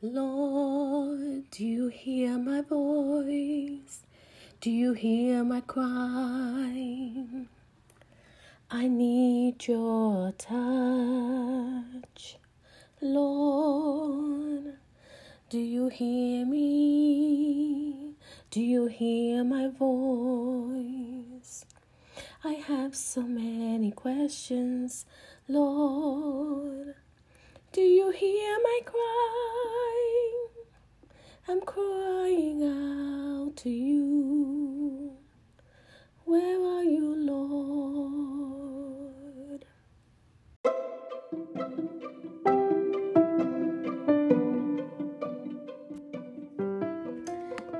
Lord, do you hear my voice? Do you hear my cry? I need your touch. Lord, do you hear me? Do you hear my voice? I have so many questions, Lord. Do you hear my cry? I'm crying out to you. Where are you, Lord?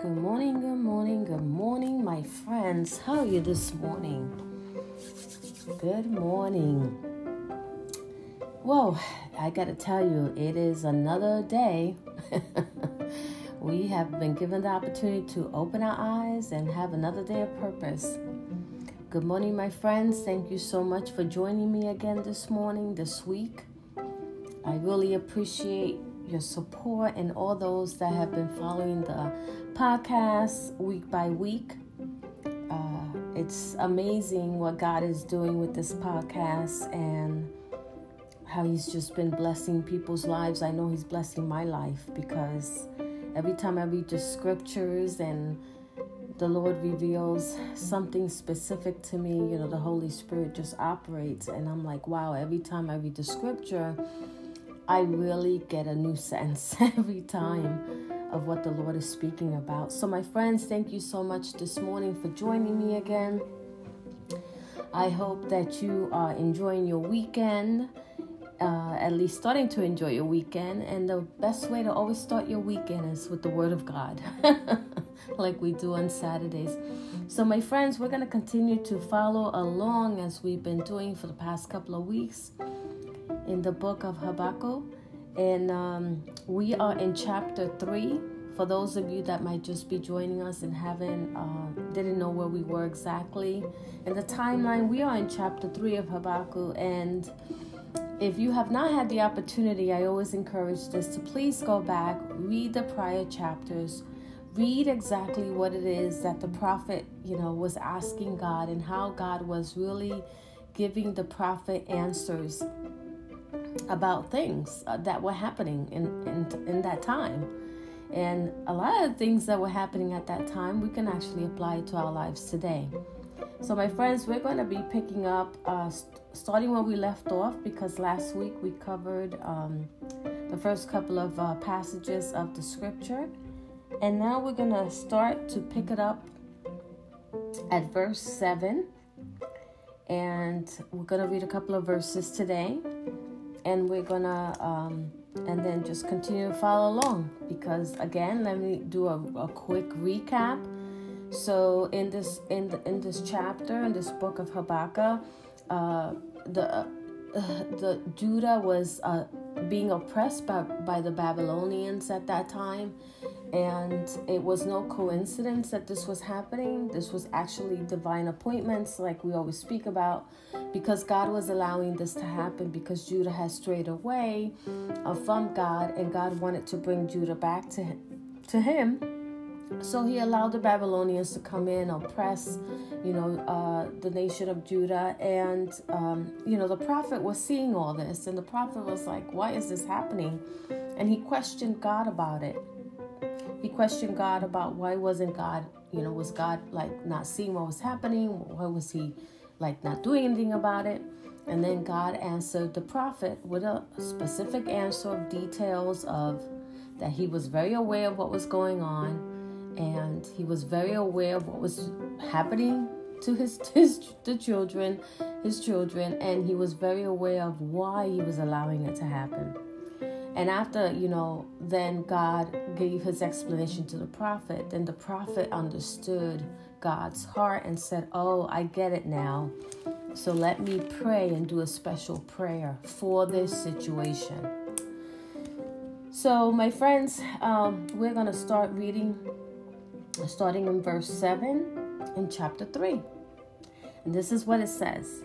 Good morning, good morning, good morning, my friends. How are you this morning? Good morning. Whoa, I gotta tell you, it is another day. we have been given the opportunity to open our eyes and have another day of purpose. Good morning, my friends. Thank you so much for joining me again this morning, this week. I really appreciate your support and all those that have been following the podcast week by week. Uh, it's amazing what God is doing with this podcast and how He's just been blessing people's lives. I know He's blessing my life because every time I read the scriptures and the Lord reveals something specific to me, you know, the Holy Spirit just operates, and I'm like, wow, every time I read the scripture, I really get a new sense every time of what the Lord is speaking about. So, my friends, thank you so much this morning for joining me again. I hope that you are enjoying your weekend, uh, at least starting to enjoy your weekend. And the best way to always start your weekend is with the Word of God, like we do on Saturdays. So, my friends, we're going to continue to follow along as we've been doing for the past couple of weeks in the book of Habakkuk. And um, we are in chapter 3. For those of you that might just be joining us and haven't, uh, didn't know where we were exactly in the timeline, we are in chapter 3 of Habakkuk. And if you have not had the opportunity, I always encourage this to please go back, read the prior chapters, read exactly what it is that the prophet, you know, was asking God and how God was really giving the prophet answers about things uh, that were happening in, in in that time. And a lot of the things that were happening at that time we can actually apply to our lives today so my friends we're going to be picking up uh, st- starting where we left off because last week we covered um, the first couple of uh, passages of the scripture. And now we're going to start to pick it up at verse 7 and we're going to read a couple of verses today. And we're gonna um, and then just continue to follow along because again let me do a, a quick recap so in this in the, in this chapter in this book of habakkuk uh, the uh, the judah was uh, being oppressed by, by the babylonians at that time. And it was no coincidence that this was happening. This was actually divine appointments like we always speak about because god was allowing this to happen because judah has strayed away uh, from god and god wanted to bring judah back to him, to him so he allowed the babylonians to come in oppress you know uh, the nation of judah and um, you know the prophet was seeing all this and the prophet was like why is this happening and he questioned god about it he questioned God about why wasn't God, you know, was God like not seeing what was happening? Why was he like not doing anything about it? And then God answered the prophet with a specific answer of details of that he was very aware of what was going on and he was very aware of what was happening to his, his the children, his children, and he was very aware of why he was allowing it to happen. And after, you know, then God gave his explanation to the prophet, then the prophet understood God's heart and said, Oh, I get it now. So let me pray and do a special prayer for this situation. So, my friends, um, we're going to start reading, starting in verse 7 in chapter 3. And this is what it says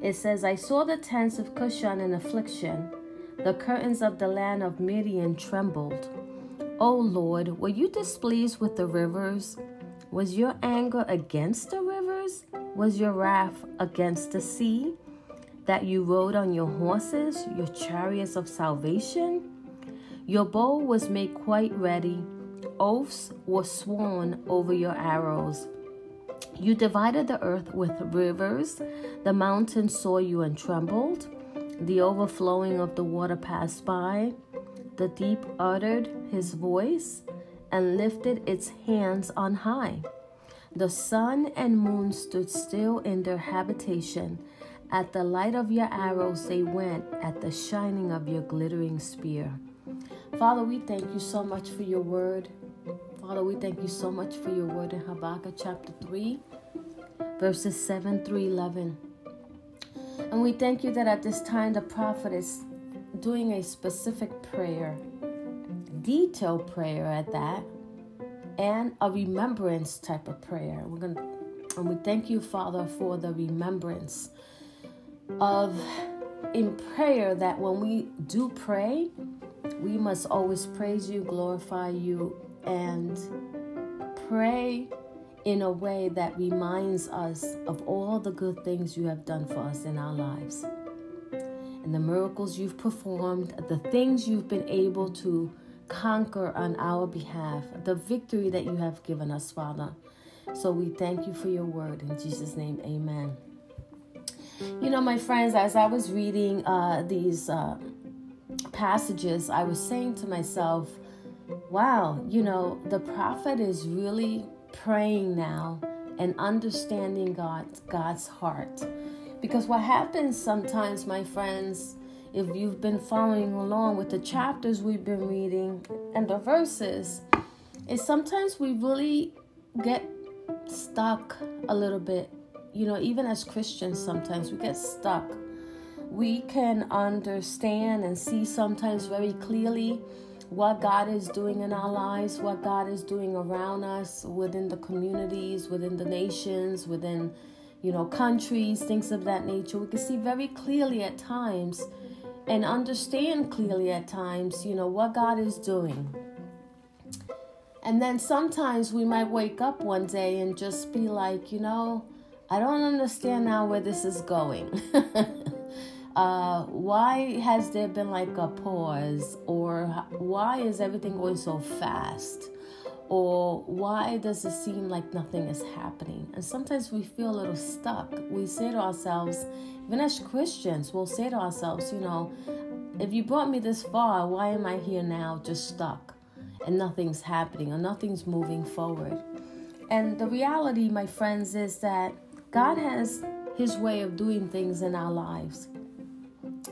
It says, I saw the tents of Cushan in affliction, the curtains of the land of Midian trembled. O Lord, were you displeased with the rivers? Was your anger against the rivers? Was your wrath against the sea? That you rode on your horses, your chariots of salvation? Your bow was made quite ready, oaths were sworn over your arrows. You divided the earth with rivers, the mountains saw you and trembled. The overflowing of the water passed by. The deep uttered his voice and lifted its hands on high. The sun and moon stood still in their habitation. At the light of your arrows they went, at the shining of your glittering spear. Father, we thank you so much for your word. Father, we thank you so much for your word in Habakkuk chapter 3, verses 7 through 11. And we thank you that at this time the prophet is doing a specific prayer, detailed prayer at that, and a remembrance type of prayer. We're going and we thank you, Father, for the remembrance of in prayer that when we do pray, we must always praise you, glorify you, and pray in a way that reminds us of all the good things you have done for us in our lives and the miracles you've performed, the things you've been able to conquer on our behalf, the victory that you have given us, Father. So we thank you for your word. In Jesus' name, amen. You know, my friends, as I was reading uh, these uh, passages, I was saying to myself, wow, you know, the prophet is really praying now and understanding God's God's heart. Because what happens sometimes, my friends, if you've been following along with the chapters we've been reading and the verses, is sometimes we really get stuck a little bit. You know, even as Christians, sometimes we get stuck we can understand and see sometimes very clearly what God is doing in our lives, what God is doing around us, within the communities, within the nations, within, you know, countries, things of that nature. We can see very clearly at times and understand clearly at times, you know, what God is doing. And then sometimes we might wake up one day and just be like, you know, I don't understand now where this is going. uh, why has there been like a pause? Or why is everything going so fast? Or why does it seem like nothing is happening? And sometimes we feel a little stuck. We say to ourselves even as christians we'll say to ourselves you know if you brought me this far why am i here now just stuck and nothing's happening or nothing's moving forward? And the reality my friends is that god has his way of doing things in our lives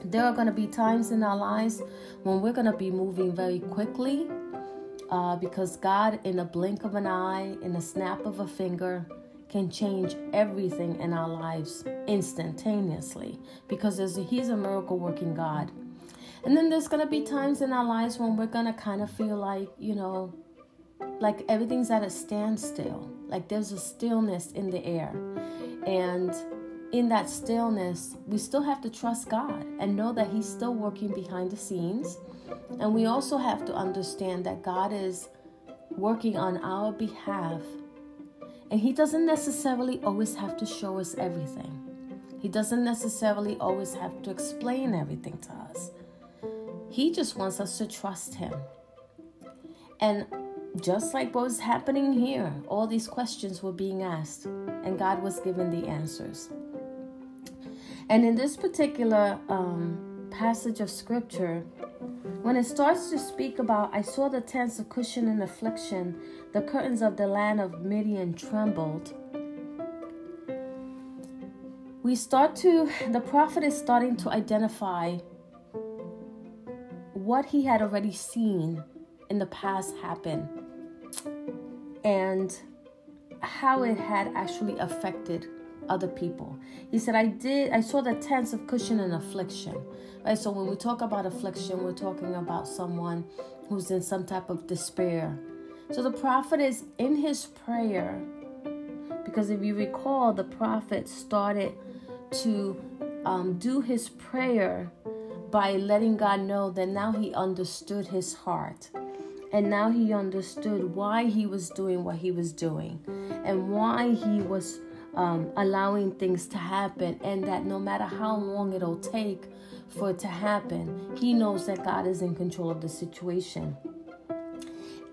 there are going to be times in our lives when we're going to be moving very quickly uh, because God, in a blink of an eye, in a snap of a finger, can change everything in our lives instantaneously because He's a miracle working God. And then there's going to be times in our lives when we're going to kind of feel like, you know, like everything's at a standstill, like there's a stillness in the air. And in that stillness, we still have to trust God and know that He's still working behind the scenes. And we also have to understand that God is working on our behalf. And He doesn't necessarily always have to show us everything, He doesn't necessarily always have to explain everything to us. He just wants us to trust Him. And just like what was happening here, all these questions were being asked, and God was given the answers. And in this particular um, passage of scripture, when it starts to speak about, I saw the tents of Cushan in affliction, the curtains of the land of Midian trembled. We start to, the prophet is starting to identify what he had already seen in the past happen and how it had actually affected other people. He said, I did, I saw the tents of Cushan and affliction. Right? So when we talk about affliction, we're talking about someone who's in some type of despair. So the prophet is in his prayer, because if you recall, the prophet started to um, do his prayer by letting God know that now he understood his heart. And now he understood why he was doing what he was doing and why he was um, allowing things to happen, and that no matter how long it'll take for it to happen, he knows that God is in control of the situation.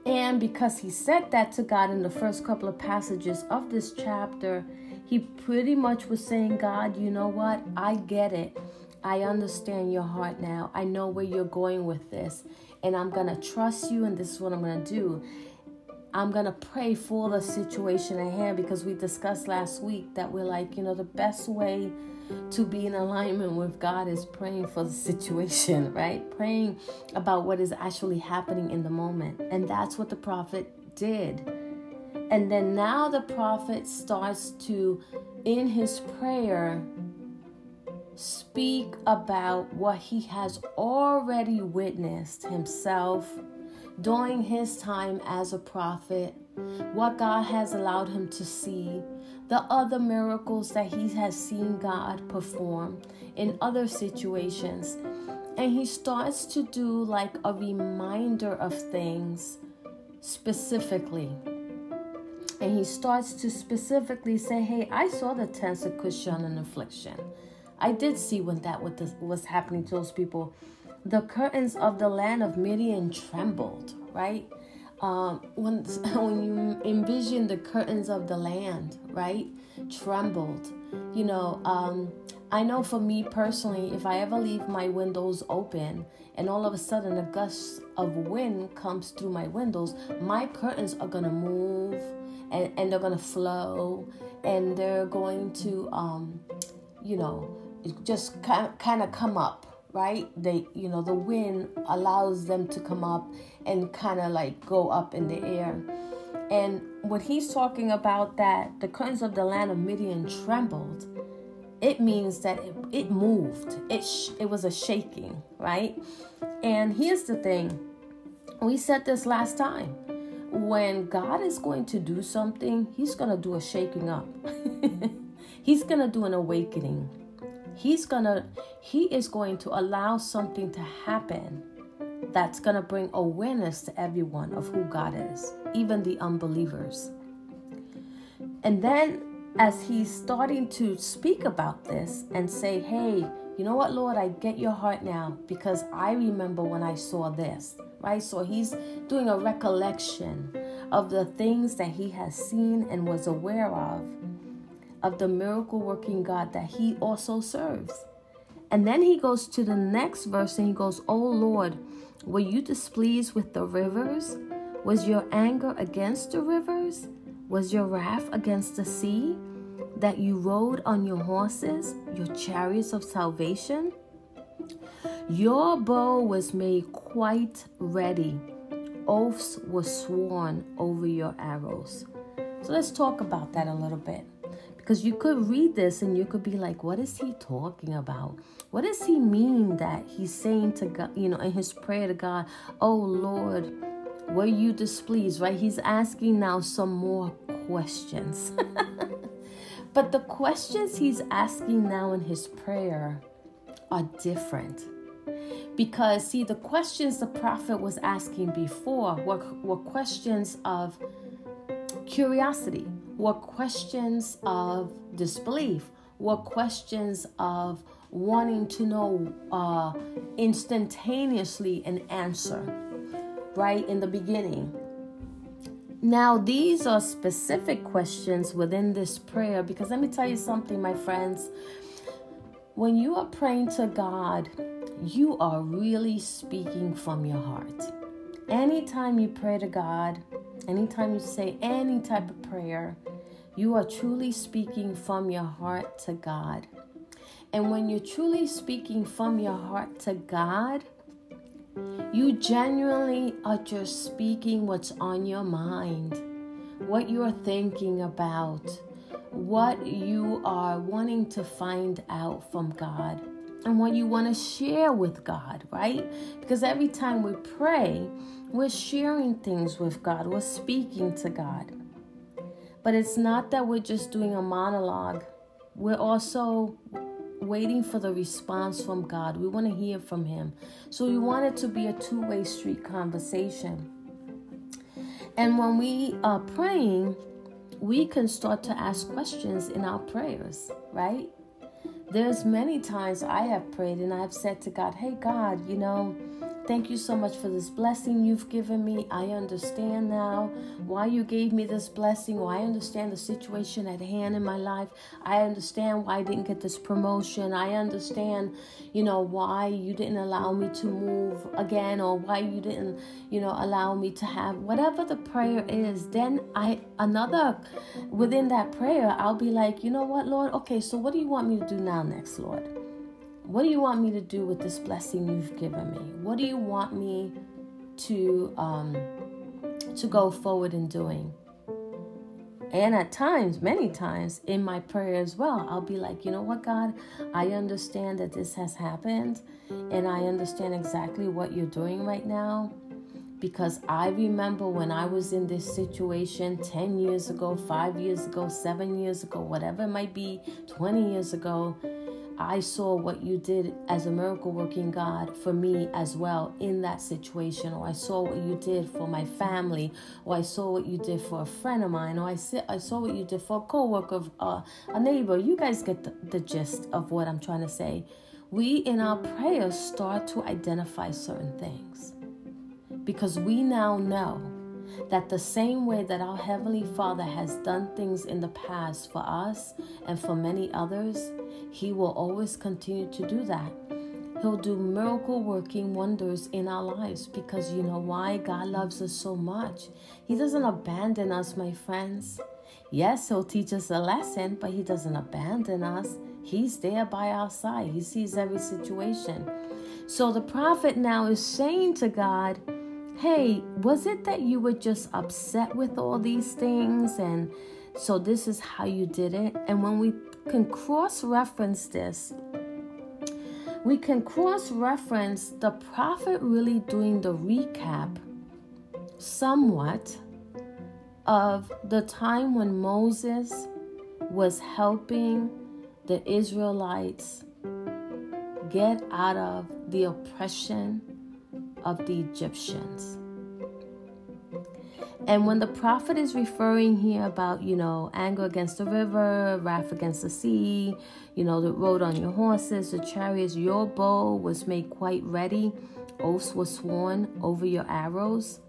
And because he said that to God in the first couple of passages of this chapter, he pretty much was saying, God, you know what? I get it. I understand your heart now. I know where you're going with this. And I'm going to trust you, and this is what I'm going to do. I'm going to pray for the situation at hand because we discussed last week that we're like, you know, the best way to be in alignment with God is praying for the situation, right? Praying about what is actually happening in the moment. And that's what the prophet did. And then now the prophet starts to, in his prayer, speak about what he has already witnessed himself during his time as a prophet, what God has allowed him to see, the other miracles that he has seen God perform in other situations. And he starts to do like a reminder of things specifically. And he starts to specifically say, Hey, I saw the tents of Cushan and affliction. I did see when that was happening to those people the curtains of the land of Midian trembled, right? Um, when when you envision the curtains of the land, right, trembled. You know, um, I know for me personally, if I ever leave my windows open and all of a sudden a gust of wind comes through my windows, my curtains are gonna move and, and they're gonna flow and they're going to, um, you know, just kind of come up right? They you know the wind allows them to come up and kind of like go up in the air. And when he's talking about that the curtains of the land of midian trembled it means that it, it moved. It sh- it was a shaking right? And here's the thing. We said this last time. When god is going to do something he's going to do a shaking up. He's going to do an awakening he's gonna he is going to allow something to happen that's gonna bring awareness to everyone of who god is even the unbelievers. And then as he's starting to speak about this and say hey you know what lord? I get your heart now because i remember when i saw this right? So he's doing a recollection of the things that he has seen and was aware of of the miracle working God that he also serves. And then he goes to the next verse and he goes, Oh Lord, were you displeased with the rivers? Was your anger against the rivers? Was your wrath against the sea? That you rode on your horses, your chariots of salvation? Your bow was made quite ready. Oaths were sworn over your arrows. So let's talk about that a little bit. Because you could read this and you could be like, what is he talking about? What does he mean that he's saying to God, you know, in his prayer to God, oh Lord, were you displeased, right? He's asking now some more questions. but the questions he's asking now in his prayer are different. Because, see, the questions the prophet was asking before were, were questions of curiosity were questions of disbelief, were questions of wanting to know uh, instantaneously an answer, right in the beginning. Now, these are specific questions within this prayer because let me tell you something, my friends. When you are praying to God, you are really speaking from your heart. Anytime you pray to God, anytime you say any type of prayer, you are truly speaking from your heart to God. And when you're truly speaking from your heart to God, You genuinely are just speaking what's on your mind, what you're thinking about, what you are wanting to find out from God, and what you want to share with God, right? Because every time we pray, we're sharing things with God, we're speaking to God. But it's not that we're just doing a monologue, we're also waiting for the response from God. We want to hear from Him. So we want it to be a two way street conversation. And when we are praying, we can start to ask questions in our prayers, right? There's many times I have prayed and I've said to God, Hey, God, you know, Thank you so much for this blessing you've given me. I understand now why you gave me this blessing. Why I understand the situation at hand in my life. I understand why I didn't get this promotion. I understand, you know, why you didn't allow me to move again or why you didn't, you know, allow me to have whatever the prayer is. Then I, another, within that prayer, I'll be like, you know what, Lord? Okay, so what do you want me to do now next, Lord? What do you want me to do with this blessing you've given me? What do you want me to um, to go forward in doing? And at times, many times in my prayer as well, I'll be like, you know what, God, I understand that this has happened and I understand exactly what you're doing right now because I remember when I was in this situation 10 years ago, 5 years ago, 7 years ago, whatever it might be, 20 years ago, I saw what you did as a miracle working God for me as well in that situation, or I saw what you did for my family, or I saw what you did for a friend of mine, or I, I saw what you did for a coworker, uh, a neighbor. You guys get the, the gist of what I'm trying to say. We in our prayers start to identify certain things because we now know that the same way that our Heavenly Father has done things in the past for us and for many others, He will always continue to do that. He'll do miracle working wonders in our lives because you know why? God loves us so much. He doesn't abandon us, my friends. Yes, He'll teach us a lesson, but He doesn't abandon us. He's there by our side, He sees every situation. So the prophet now is saying to God, hey, was it that you were just upset with all these things? And so this is how you did it? And when we can cross reference this, we can cross reference the prophet really doing the recap somewhat of the time when Moses was helping the Israelites get out of the oppression of the Egyptians. And when the prophet is referring here about, you know, anger against the river, wrath against the sea, you know, the road on your horses, the chariots, your bow was made quite ready, oaths were sworn over your arrows.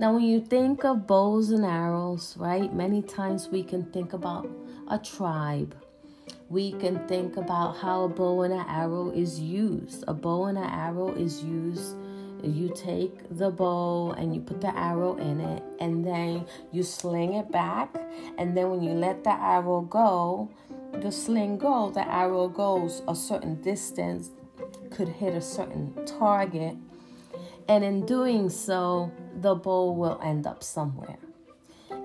Now, when you think of bows and arrows, right, many times we can think about a tribe we can think about how a bow and an arrow is used. A bow and an arrow is used. You take the bow and you put the arrow in it, and then you sling it back. And then when you let the arrow go, the sling go, the arrow goes a certain distance, could hit a certain target. And in doing so, the bow will end up somewhere.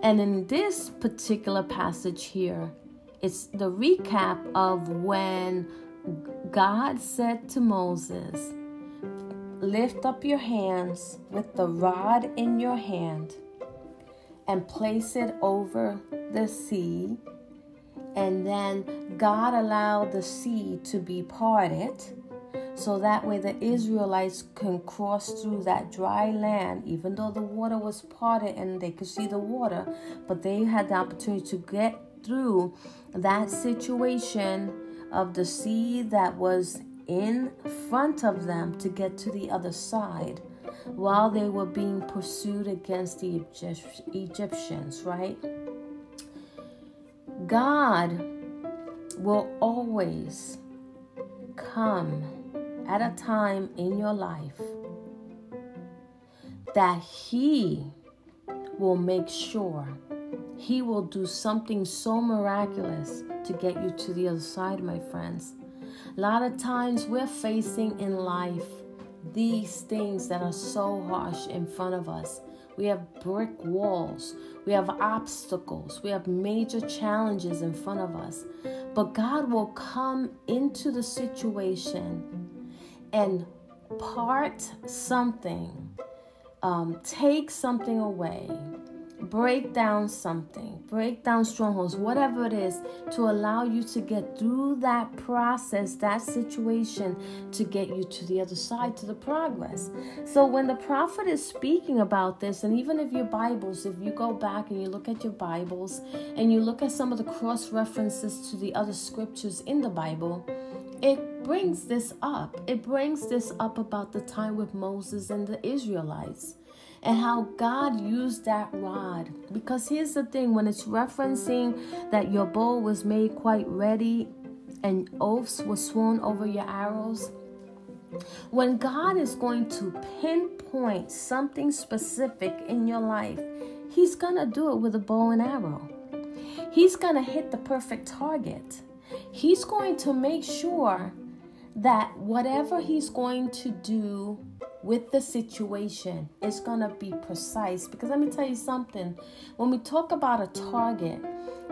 And in this particular passage here, it's the recap of when God said to Moses, Lift up your hands with the rod in your hand and place it over the sea. And then God allowed the sea to be parted so that way the Israelites can cross through that dry land, even though the water was parted and they could see the water, but they had the opportunity to get through that situation of the sea that was in front of them to get to the other side while they were being pursued against the Egyptians, right? God will always come at a time in your life that He will make sure he will do something so miraculous to get you to the other side, my friends. A lot of times we're facing in life these things that are so harsh in front of us. We have brick walls. We have obstacles. We have major challenges in front of us. But God will come into the situation and part something, um, take something away, break down something, break down strongholds, whatever it is, to allow you to get through that process, that situation, to get you to the other side, to the progress. So when the prophet is speaking about this, and even if your Bibles, if you go back and you look at your Bibles and you look at some of the cross references to the other scriptures in the Bible, it brings this up. It brings this up about the time with Moses and the Israelites and how God used that rod. Because here's the thing when it's referencing that your bow was made quite ready and oaths were sworn over your arrows. When God is going to pinpoint something specific in your life, He's going to do it with a bow and arrow. He's going to hit the perfect target. He's going to make sure that whatever He's going to do with the situation is going to be precise. Because let me tell you something when we talk about a target,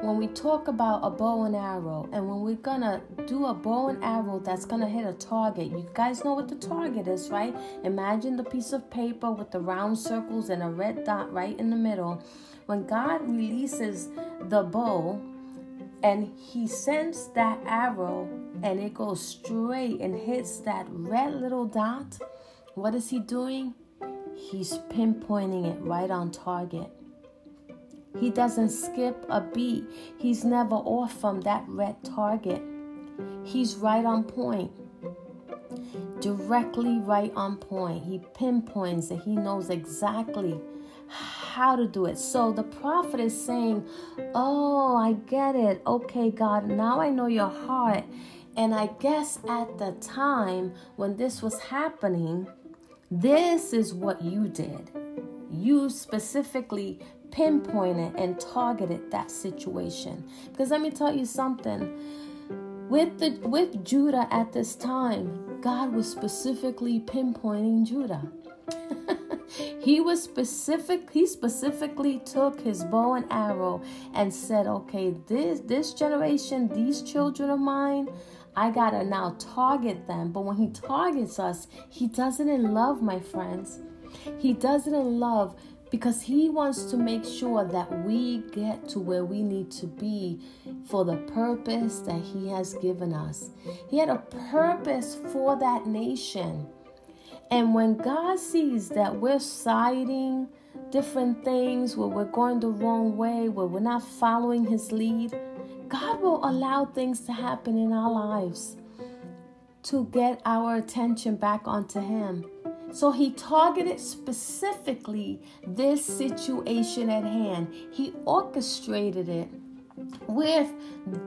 when we talk about a bow and arrow, and when we're going to do a bow and arrow that's going to hit a target, you guys know what the target is, right? Imagine the piece of paper with the round circles and a red dot right in the middle. When God releases the bow, and he sends that arrow and it goes straight and hits that red little dot what is he doing? He's pinpointing it right on target. He doesn't skip a beat. He's never off from that red target. He's right on point. Directly right on point. He pinpoints it. He knows exactly how to do it. So the prophet is saying, Oh, I get it. Okay, God, now I know your heart. And I guess at the time when this was happening, this is what you did. You specifically pinpointed and targeted that situation. Because let me tell you something. With the with Judah at this time, God was specifically pinpointing Judah. He was specific he specifically took his bow and arrow and said okay this this generation these children of mine I gotta now target them. But when He targets us, He does it in love, my friends. He does it in love because He wants to make sure that we get to where we need to be for the purpose that He has given us. He had a purpose for that nation. And when God sees that we're siding different things, where we're going the wrong way, where we're not following His lead, God will allow things to happen in our lives to get our attention back onto Him. So he targeted specifically this situation at hand. He orchestrated it with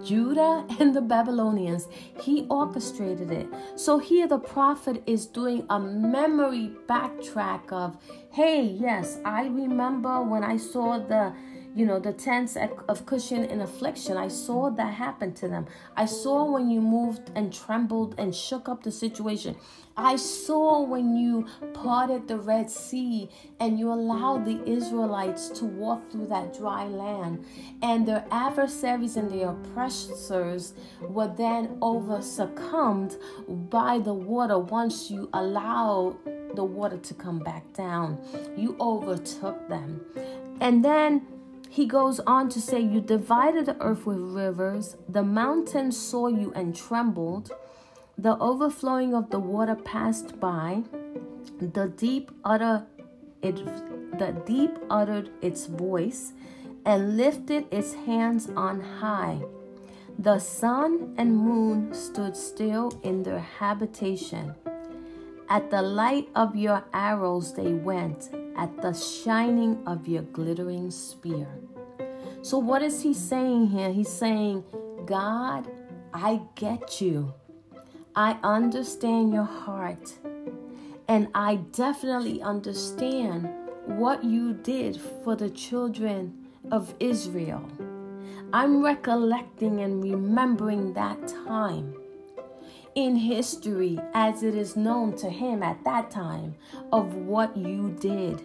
Judah and the Babylonians. He orchestrated it. So here the prophet is doing a memory backtrack of, hey, yes, I remember when I saw the you know, the tents of Cushan in affliction. I saw that happen to them. I saw when you moved and trembled and shook up the situation. I saw when you parted the Red Sea and you allowed the Israelites to walk through that dry land. And their adversaries and their oppressors were then over succumbed by the water once you allowed the water to come back down. You overtook them. And then he goes on to say, You divided the earth with rivers, the mountains saw you and trembled, the overflowing of the water passed by, the deep uttered it the deep uttered its voice and lifted its hands on high. The sun and moon stood still in their habitation. At the light of your arrows they went, at the shining of your glittering spear. So, what is he saying here? He's saying, God, I get you. I understand your heart. And I definitely understand what you did for the children of Israel. I'm recollecting and remembering that time. in history as it is known to him at that time of what you did.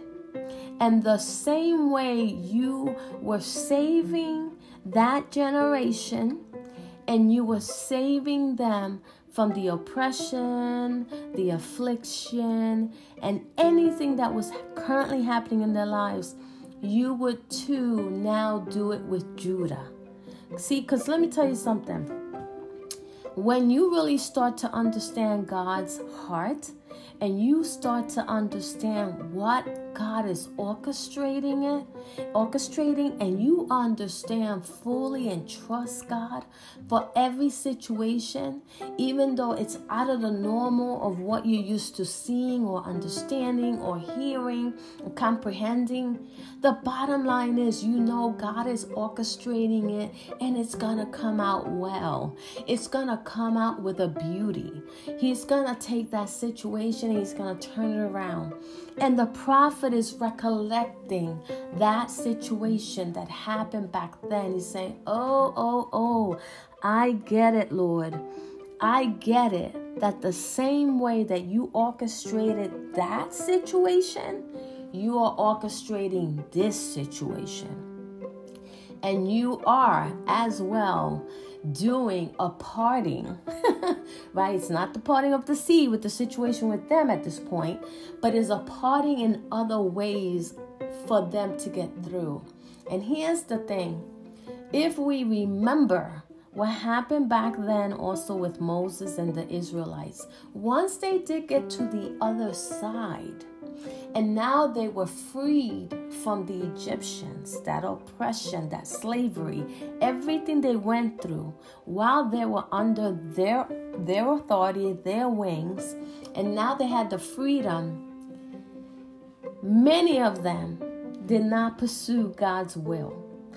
And the same way you were saving that generation and you were saving them from the oppression, the affliction, and anything that was currently happening in their lives, you would too now do it with Judah. See, because let me tell you something. When you really start to understand God's heart, and you start to understand what God is orchestrating it, orchestrating, and you understand fully and trust God for every situation, even though it's out of the normal of what you're used to seeing or understanding or hearing or comprehending. The bottom line is you know God is orchestrating it and it's gonna come out well. It's gonna come out with a beauty. He's gonna take that situation and he's gonna turn it around. And the prophet is recollecting that situation that happened back then. He's saying, Oh, oh, oh, I get it, Lord. I get it that the same way that you orchestrated that situation, you are orchestrating this situation. And you are as well doing a parting, right? It's not the parting of the sea with the situation with them at this point, but is a parting in other ways for them to get through. And here's the thing if we remember what happened back then also with Moses and the Israelites, once they did get to the other side, and now they were freed from the Egyptians, that oppression, that slavery, everything they went through while they were under their their authority, their wings, and now they had the freedom. Many of them did not pursue God's will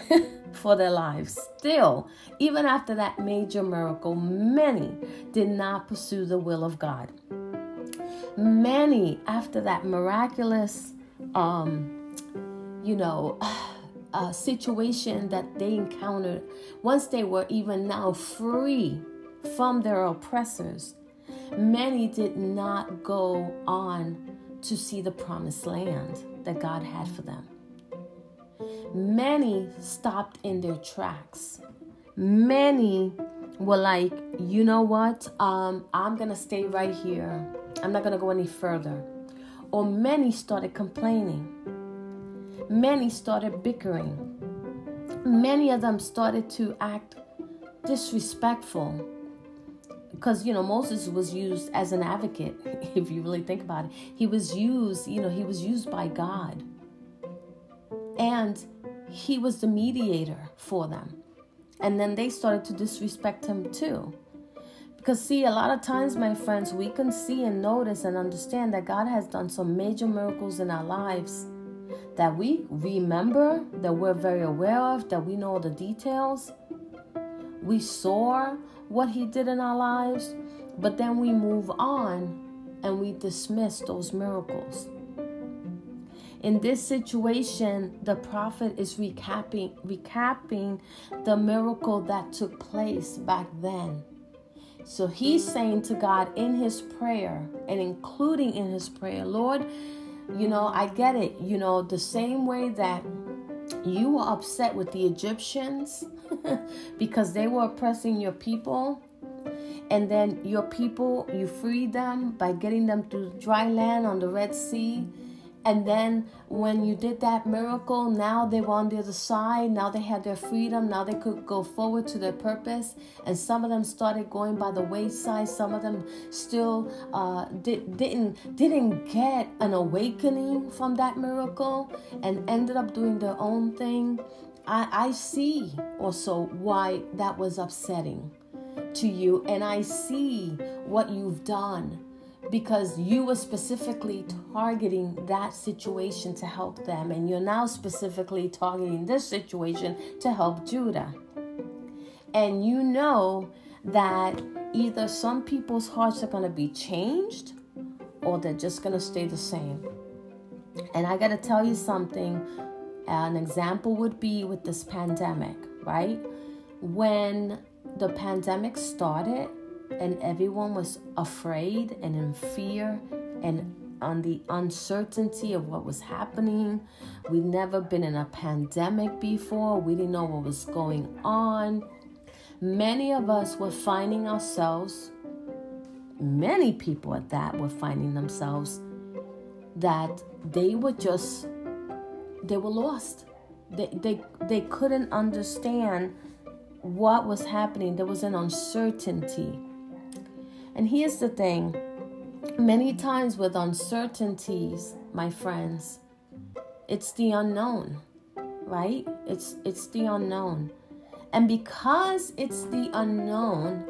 for their lives. Still, even after that major miracle, many did not pursue the will of God many after that miraculous um you know uh, situation that they encountered once they were even now free from their oppressors many did not go on to see the promised land that god had for them. Many stopped in their tracks. Many were like you know what? Um, i'm gonna stay right here I'm not going to go any further. Or many started complaining. Many started bickering. Many of them started to act disrespectful. Because, you know, Moses was used as an advocate, if you really think about it. He was used, you know, he was used by God. And he was the mediator for them. And then they started to disrespect him too. Because, see, a lot of times, my friends, we can see and notice and understand that God has done some major miracles in our lives that we remember, that we're very aware of, that we know the details. We saw what He did in our lives, but then we move on and we dismiss those miracles. In this situation, the prophet is recapping recapping the miracle that took place back then. So he's saying to God in his prayer and including in his prayer, Lord, you know, I get it. You know, the same way that you were upset with the Egyptians because they were oppressing your people. And then your people, you freed them by getting them to dry land on the Red Sea and then when you did that miracle, now they were on the other side. Now they had their freedom. Now they could go forward to their purpose. And some of them started going by the wayside. Some of them still uh, did, didn't didn't get an awakening from that miracle and ended up doing their own thing. I, I see also why that was upsetting to you, and I see what you've done because you were specifically targeting that situation to help them, and you're now specifically targeting this situation to help Judah. And you know that either some people's hearts are going to be changed or they're just going to stay the same. And I got to tell you something. An example would be with this pandemic, right? When the pandemic started, and everyone was afraid and in fear and on the uncertainty of what was happening. We'd never been in a pandemic before, we didn't know what was going on. Many of us were finding ourselves, many people at that were finding themselves that they were just, they were lost. They, they, they couldn't understand what was happening. There was an uncertainty. And here's the thing many times with uncertainties, my friends, it's the unknown, right? It's it's the unknown. And because it's the unknown,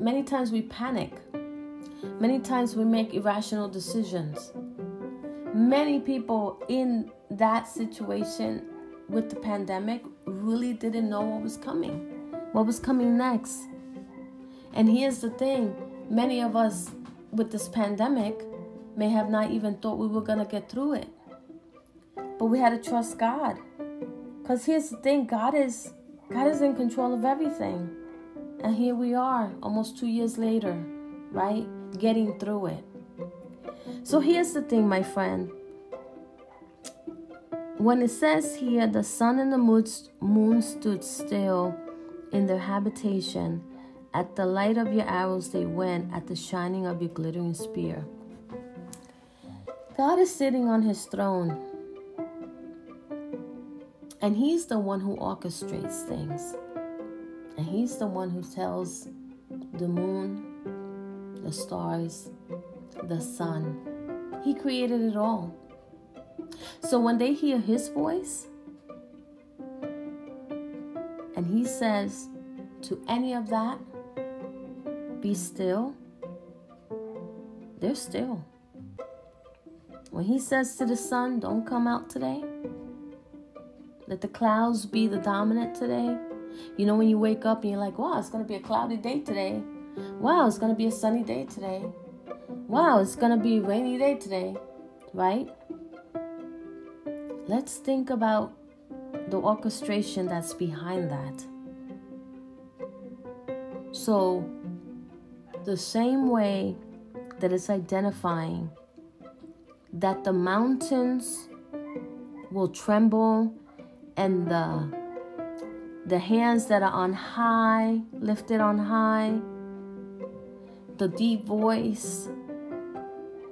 many times we panic. Many times we make irrational decisions. Many people in that situation with the pandemic really didn't know what was coming, what was coming next. And here's the thing many of us with this pandemic may have not even thought we were going to get through it. But we had to trust God. Cuz here's the thing, God is God is in control of everything. And here we are almost 2 years later, right? Getting through it. So here's the thing, my friend. When it says here, the sun and the moon stood still in their habitation, at the light of your arrows they went, at the shining of your glittering spear. God is sitting on his throne, and he's the one who orchestrates things. And he's the one who tells the moon, the stars, the sun. He created it all. So when they hear his voice, and he says to any of that, be still, they're still. When he says to the sun, don't come out today, let the clouds be the dominant today. You know, when you wake up and you're like, wow, it's going to be a cloudy day today. Wow, it's going to be a sunny day today. Wow, it's going to be a rainy day today, right? Let's think about the orchestration that's behind that. So, the same way that it's identifying that the mountains will tremble and the the hands that are on high lifted on high the deep voice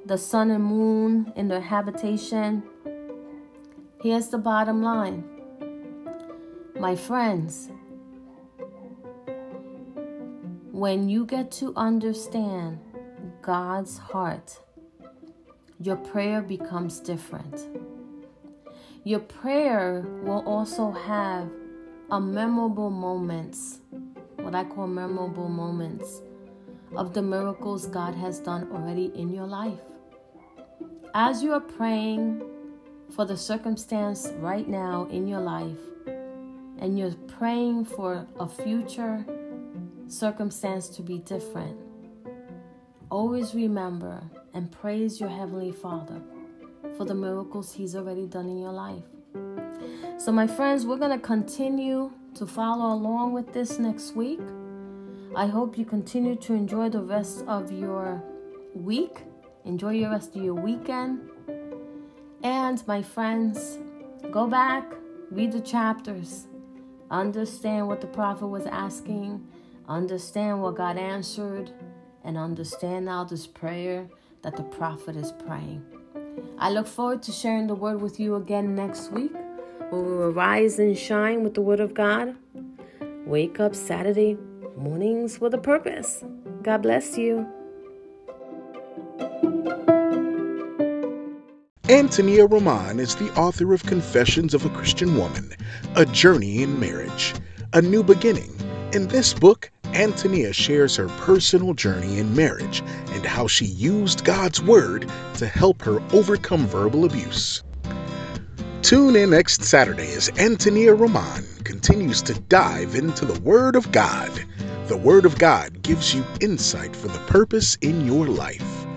the sun and moon in their habitation Here's the bottom line. My friends, when you get to understand God's heart, your prayer becomes different. Your prayer will also have a memorable moments, what I call memorable moments of the miracles God has done already in your life. As you are praying for the circumstance right now in your life and you're praying for a future circumstance to be different, always remember and praise your Heavenly Father for the miracles He's already done in your life. So, my friends, we're going to continue to follow along with this next week. I hope you continue to enjoy the rest of your week. Enjoy the rest of your weekend. And my friends, go back, read the chapters, understand what the prophet was asking, understand what God answered, and understand now this prayer that the prophet is praying. I look forward to sharing the word with you again next week when we will rise and shine with the word of God. Wake up Saturday mornings with a purpose. God bless you. Antonia Roman is the author of Confessions of a Christian Woman, A Journey in Marriage, A New Beginning. In this book, Antonia shares her personal journey in marriage and how she used God's Word to help her overcome verbal abuse. Tune in next Saturday as Antonia Roman continues to dive into the Word of God. The Word of God gives you insight for the purpose in your life.